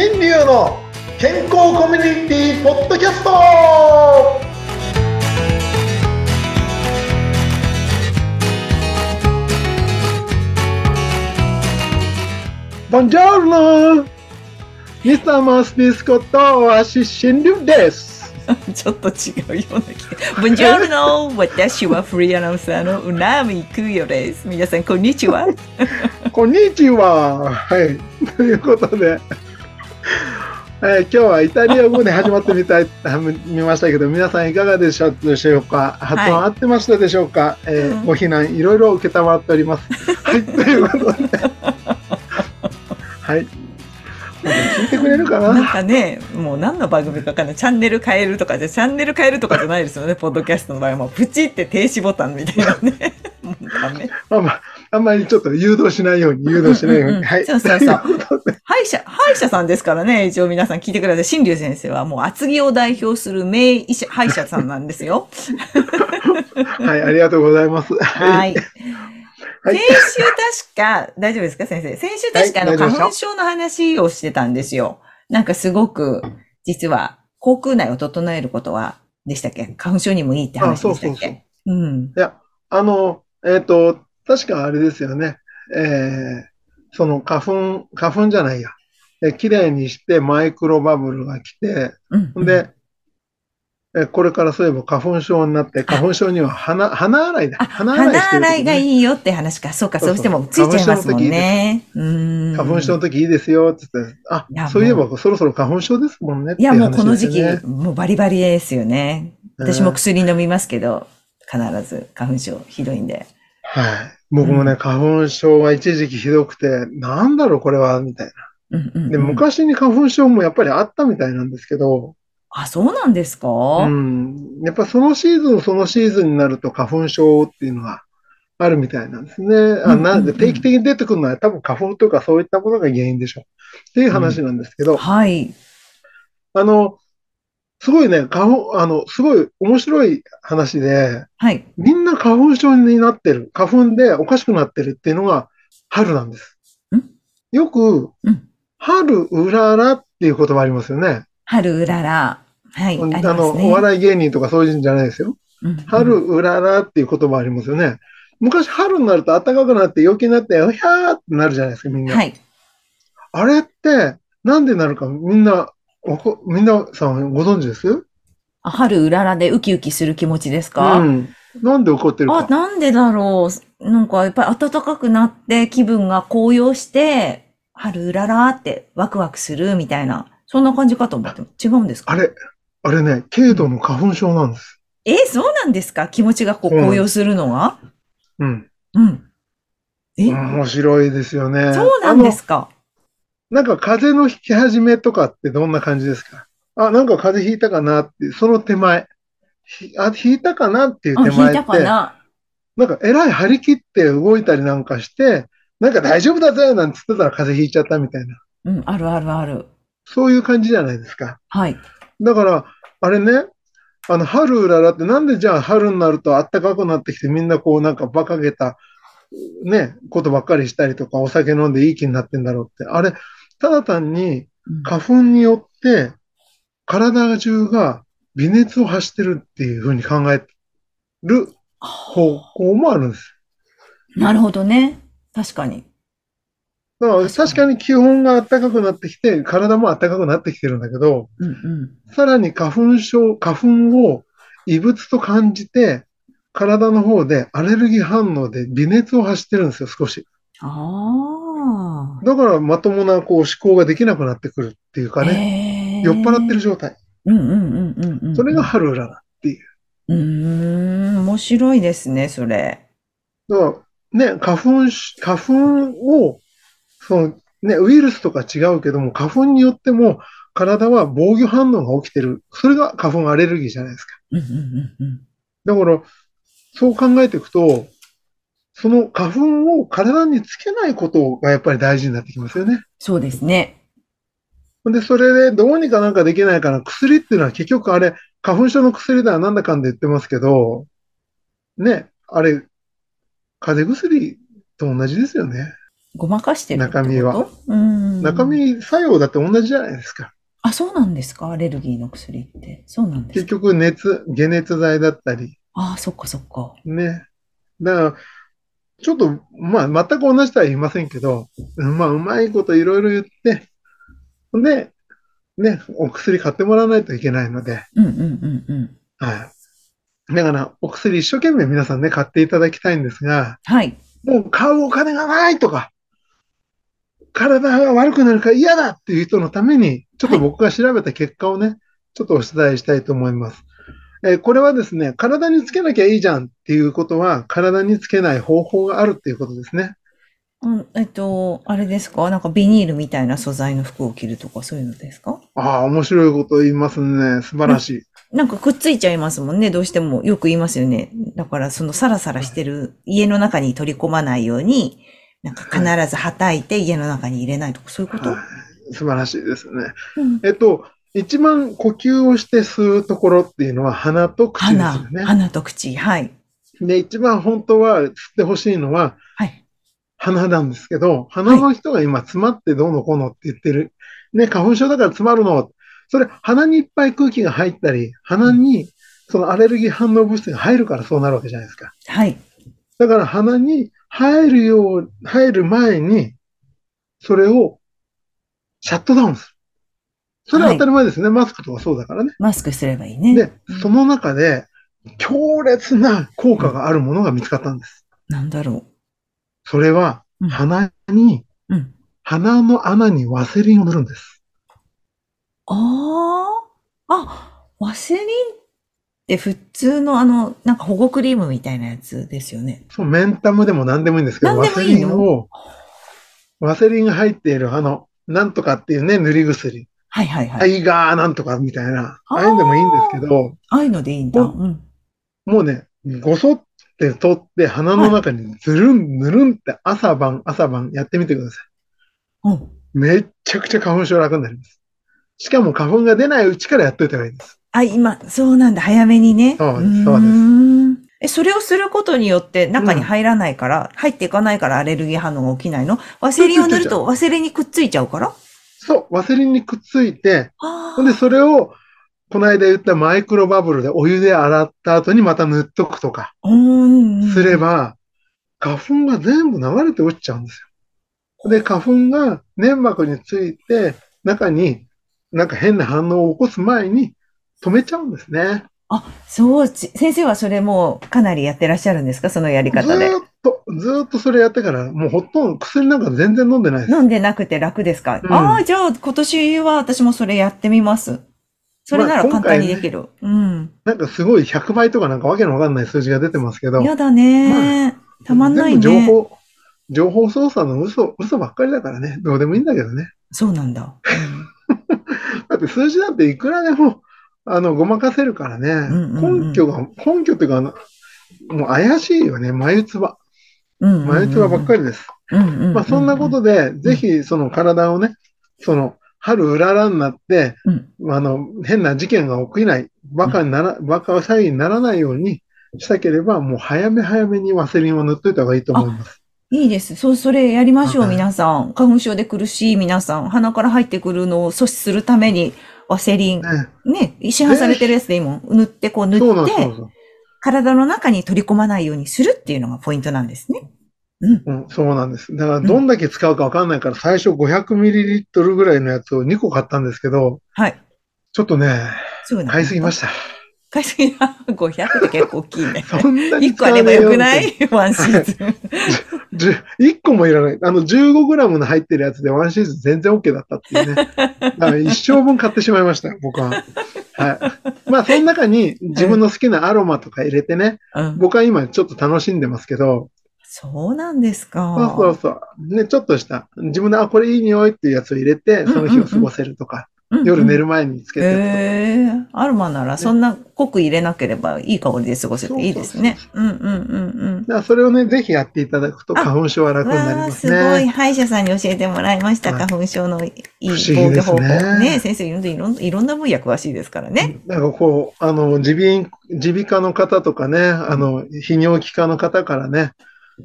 新流の健康コミュニティポッドキャスト。ボンジョーノミスターマウスビスコット私新流ですちょっと違うような気が。ブンジョルノ私はフリーアナウンサーのうなみくよです。皆さん、こんにちは。こんにちは。はい。ということでえ ー今日はイタリア語で始まってみたい見ましたけど皆さんいかがでしょうでしょうか？発音はい合ってましたでしょうか、えーうんご非難いろいろ受けたまっております はいということではい聞いてくれるかな？んなかね、もう何の番組かわかんない。チャンネル変えるとかで、チャンネル変えるとかじゃないですよね、ポッドキャストの場合は。もうプチって停止ボタンみたいなね。もうダメ。まあまああんまりちょっと誘導しないように 誘導しないように、はいそうそうそう 歯医者、歯医者さんですからね、一応皆さん聞いてください。新龍先生はもう厚木を代表する名医者、歯医者さんなんですよ。はいありがとうございますはい。はい先週確か、大丈夫ですか先生？先週確かあの花粉症の話をしてたんですよ。なんかすごく、実は、口腔内を整えることは、でしたっけ？花粉症にもいいって話でしたっあそうそうそうけうん。いや、あの、えっ、と、確かあれですよね。えーその花粉、花粉じゃないや。え綺麗にしてマイクロバブルが来て、うん。ほんで、えこれからそういえば花粉症になって、花粉症には鼻、鼻洗いだ。あ、鼻鼻してる時ね洗いがいいよって話か。そうか、そうしてもついちゃいますもんね。うん。花粉症の時いいですよ、つって。あそういえばそろそろ花粉症ですもんねっていや、いうもうこの時期、もうバリバリですよね。私もうん薬飲みますけど、必ず花粉症ひどいんで。はい。僕もね、花粉症が一時期ひどくて、なんだろうこれは、みたいな。うんうんうん、で、昔に花粉症もやっぱりあったみたいなんですけど、あ、そうなんですか、うん。やっぱそのシーズンそのシーズンになると花粉症っていうのがあるみたいなんですね。あうんなんでうんうん定期的に出てくるのは多分花粉とかそういったものが原因でしょう。っていう話なんですけど、はい。あの、すごいね、花粉、あの、すごい面白い話で、はい。みんな花粉症になってる、花粉でおかしくなってるっていうのが春なんですん？よくうん、春うららっていう言葉ありますよね。春うらら。はい。ありあの。お笑い芸人とかそういうんじゃないですよ。うん春うららっていう言葉ありますよね。昔春になると暖かくなって陽気になって、うひゃーってなるじゃないですか、みんな。はい。あれって、なんでなるかみんな、みんなさんご存知です？あ春うららでウキウキする気持ちですか、うん。なんで起こってるあ、か。なんでだろう。なんかやっぱり暖かくなって気分が高揚して、春うららってワクワクするみたいな、そんな感じかと思っても違うんですか？あれ、あれね、軽度の花粉症なんです。えそうなんですか？気持ちがこううん高揚するのは？うん。うん。え、面白いですよね。そうなんですか？なんか風邪のひき始めとかってどんな感じですか？あ、なんか風邪ひいたかなって、その手前。ひあ、ひいたかなっていうあ、手前って。ななんか、えらい張り切って動いたりなんかして、なんか大丈夫だぜなんつってたら風邪ひいちゃったみたいな。うん、あるあるある。そういう感じじゃないですか。はい。だから、あれね、あの、春うららってなんでじゃあ春になると暖かくなってきてみんなこうなんか馬鹿げた、ね、ことばっかりしたりとかお酒飲んでいい気になってんだろうって。あれ、ただ単にうん花粉によって体中が微熱を発してるっていうふうに考える方向もあるんです。なるほどね。確かに。だから確かに確かに気温が暖かくなってきて、体も暖かくなってきてるんだけど、うんうん。さらに花粉症、花粉を異物と感じて、体の方でアレルギー反応で微熱を発してるんですよ、少し。ああ。だからまともなこう思考ができなくなってくるっていうかね、ね酔っ払ってる状態。それが春うららっていう。うーん、面白いですね、それ。だからね、花粉し、花粉を、そのね、ウイルスとか違うけども、花粉によっても体は防御反応が起きてる。それが花粉アレルギーじゃないですか。だから、そう考えていくと、その花粉を体につけないことがやっぱり大事になってきますよね。そうですね。で、それでどうにかなんかできないかな。薬っていうのは結局あれ、花粉症の薬だなんだかんだ言ってますけど、ね、あれ、風邪薬と同じですよね。ごまかしてる中身は。うん。中身作用だって同じじゃないですか。あ、そうなんですか？アレルギーの薬って。そうなんです結か？局熱、解熱剤だったり、あそっかそっか。ね。だから、ちょっと、まあ、全く同じとは言いませんけど、まあ、うまいこといろいろ言って、で、ね、お薬買ってもらわないといけないので、うんうんうんうん。はい。だから、お薬一生懸命皆さんね、買っていただきたいんですが、はい。もう買うお金がないとか、体が悪くなるから嫌だっていう人のために、ちょっと僕が調べた結果をね、ちょっとお伝えしたいと思います。えーこれはですね、体につけなきゃいいじゃんっていうことは、体につけない方法があるっていうことですね。うん、えっと、あれですか？なんかビニールみたいな素材の服を着るとかそういうのですか？ああ、面白いこと言いますね。素晴らしい。なんかくっついちゃいますもんね。どうしてもよく言いますよね。だからそのサラサラしてる家の中に取り込まないように、なんか必ずはたいて家の中に入れないとかそういうこと、はい、素晴らしいですね。うんえっと、一番呼吸をして吸うところっていうのは鼻と口です鼻よ、ね。鼻と口。はい。で、一番本当は吸ってほしいのははい。鼻なんですけど、鼻の人が今詰まってどうのこうのって言ってる。ね、花粉症だから詰まるの。それ、鼻にいっぱい空気が入ったり、鼻にそのアレルギー反応物質が入るからそうなるわけじゃないですか。はい。だから鼻に入るよう、入る前に、それをシャットダウンする。それは当たり前ですね。マスクとかそうだからね。マスクすればいいね。で、その中で強烈な効果があるものが見つかったんです。なんだろそれは。鼻に、うん。鼻の穴にワセリンを塗るんです。ああ。あ、ワセリンって普通のあの、なんか保護クリームみたいなやつですよね。そう、メンタムでも何でもいいんですけど、いいの？リンを、ワセリンが入っているあの、なんとかっていうね、塗り薬。はいはいは。はいいがーなんとかみたいな、あーああいうのでもいいんですけど、ああいうのでいいんだ。おうん。もうね、ごそって取って鼻の中にずるん、ぬるんって朝晩、朝晩やってみてくださうん。い。めっちゃくちゃ花粉症楽になります。しかも花粉が出ないうちからやっといた方がいいです。あ、今、そうなんだ。早めにね。そうですそうですえ、それをすることによって中に入らないから、入っていかないからアレルギー反応が起きないの？ワセリンを塗るとワセリンにくっついちゃうから？そう、ワセリンにくっついて、あほんでそれを、この間言ったマイクロバブルでお湯で洗った後にまた塗っとくとか。すれば、花粉が全部流れて落ちちゃうんですよ。で、花粉が粘膜について、中になんか変な反応を起こす前に止めちゃうんですね。あ、そう、ち先生はそれもうかなりやってらっしゃるんですか？そのやりず方で。ーっと、ずーっとそれやってから、もうほとんど薬なんか全然飲んでないです。飲んでなくて楽ですか、うんああ、じゃあ今年は私もそれやってみます。それなら簡単にできる。うん。なんかすごい100倍とかなんかわけのわかんない数字が出てますけど、やだね、たまんないね。情報、情報操作の嘘、嘘ばっかりだからね、どうでもいいんだけどね。そうなんだ。だって数字なんていくらでも、あの、ごまかせるからね。根拠が、根拠っていうか、あのもう怪しいよね。眉唾。うん。うんうんうん眉唾ばっかりです。まあ、そんなことで、ぜひ、その体をね、その、春うららになって、うんあの、変な事件が起きない、バカになら、バカ詐欺にならないようにしたければ、もう早め早めにワセリンを塗っといた方がいいと思います。いいです。そう、それやりましょう、はい皆さん。花粉症で苦しい皆さん。鼻から入ってくるのを阻止するために、ワセリン、ね、ね、市販されてるやつでいいもん。塗って、こう塗そうなんですって、そう体の中に取り込まないようにするっていうのがポイントなんですね。うん。うん、そうなんです。だから、どんだけ使うかわかんないから、最初 500ml ぐらいのやつを2個買ったんですけど、はい。ちょっとね、すぐな買いすぎました。買いすぎな。500って結構大きいね。そんなに1個あればよくない？ワンシーズン。じゅ1個もいらない。あの、15g の入ってるやつでワンシーズン全然 OK だったっていうね。一生分買ってしまいましたよ、僕は。はい。まあ、その中に自分の好きなアロマとか入れてね、うん。僕は今ちょっと楽しんでますけど、そうなんですか。そうそうそう。ね、ちょっとした、自分で、あ、これいい匂いっていうやつを入れて、その日を過ごせるとか、うんうん夜寝る前につけておくとえアロマならそんな濃く入れなければいい香りで過ごせていいですね。うんうんうんうん。それをね、ぜひやっていただくとあ花粉症は楽になりますすごい。ね。歯医者さんに教えてもらいました。はい花粉症のいい防御方法。ねね先生いろんないろんいろんな分野詳しいですからね。なんかこう、あの、耳鼻、耳鼻科の方とかね、あの、泌尿器科の方からね、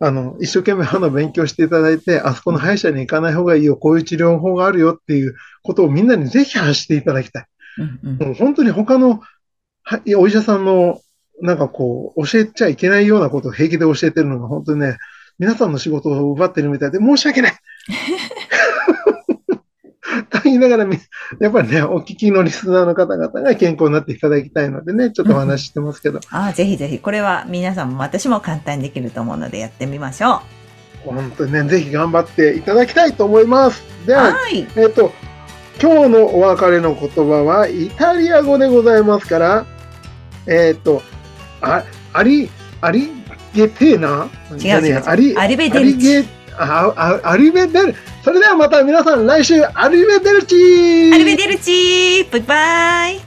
あの、一生懸命歯の勉強していただいて、あそこの歯医者に行かない方がいいよ、こういう治療法があるよっていうことをみんなにぜひ発していただきたい。うんうんもう本当に他のはお医者さんの、なんかこう、教えちゃいけないようなことを平気で教えてるのが本当にね、皆さんの仕事を奪ってるみたいで申し訳ないいながらみ、やっぱりね、お聞きのリスナーの方々が健康になっていただきたいのでね、ちょっとお話ししてますけど、あ あ、ぜひぜひ。これは皆さんも私も簡単にできると思うのでやってみましょ本当にね、ぜひ頑張っていただきたいと思います。でう。は、はい。えっと、今日のお別れの言葉はイタリア語でございますから、えっと、あ、アリ、アリゲテーナ違う違う違うアリ、アリベデルチあ、あ、アリベデル。それではまた皆さん来週、アリベデルチー。アルベデルチー。バイバイ